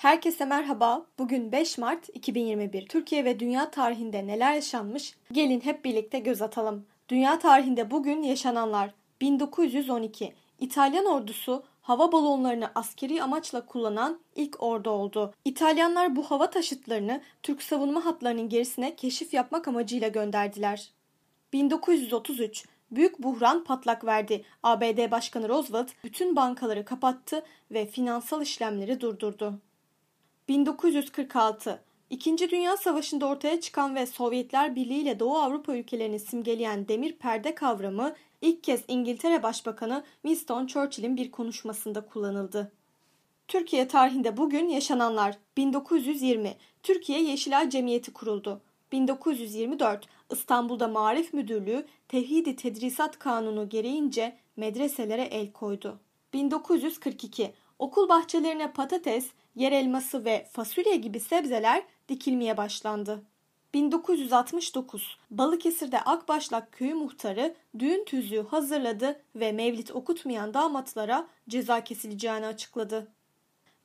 Herkese merhaba. Bugün 5 Mart 2021. Türkiye ve dünya tarihinde neler yaşanmış? Gelin hep birlikte göz atalım. Dünya tarihinde bugün yaşananlar 1912. İtalyan ordusu hava balonlarını askeri amaçla kullanan ilk ordu oldu. İtalyanlar bu hava taşıtlarını Türk savunma hatlarının gerisine keşif yapmak amacıyla gönderdiler. 1933 Büyük buhran patlak verdi. ABD Başkanı Roosevelt bütün bankaları kapattı ve finansal işlemleri durdurdu. 1946 İkinci Dünya Savaşı'nda ortaya çıkan ve Sovyetler Birliği ile Doğu Avrupa ülkelerini simgeleyen demir perde kavramı ilk kez İngiltere Başbakanı Winston Churchill'in bir konuşmasında kullanıldı. Türkiye tarihinde bugün yaşananlar 1920 Türkiye Yeşilay Cemiyeti kuruldu. 1924 İstanbul'da Marif Müdürlüğü Tevhidi Tedrisat Kanunu gereğince medreselere el koydu. 1942 Okul bahçelerine patates, yer elması ve fasulye gibi sebzeler dikilmeye başlandı. 1969 Balıkesir'de Akbaşlak köyü muhtarı düğün tüzüğü hazırladı ve mevlit okutmayan damatlara ceza kesileceğini açıkladı.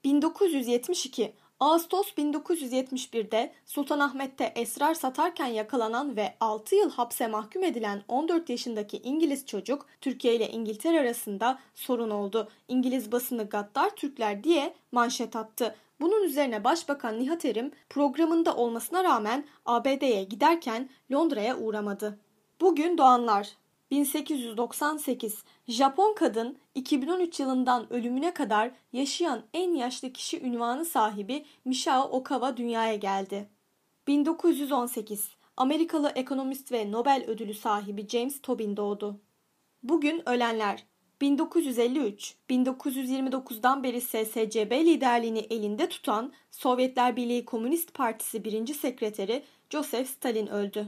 1972 Ağustos 1971'de Sultanahmet'te esrar satarken yakalanan ve 6 yıl hapse mahkum edilen 14 yaşındaki İngiliz çocuk Türkiye ile İngiltere arasında sorun oldu. İngiliz basını gaddar Türkler diye manşet attı. Bunun üzerine Başbakan Nihat Erim programında olmasına rağmen ABD'ye giderken Londra'ya uğramadı. Bugün doğanlar 1898 Japon kadın 2013 yılından ölümüne kadar yaşayan en yaşlı kişi ünvanı sahibi Michao Okawa dünyaya geldi. 1918 Amerikalı ekonomist ve Nobel ödülü sahibi James Tobin doğdu. Bugün ölenler 1953 1929'dan beri SSCB liderliğini elinde tutan Sovyetler Birliği Komünist Partisi birinci sekreteri Joseph Stalin öldü.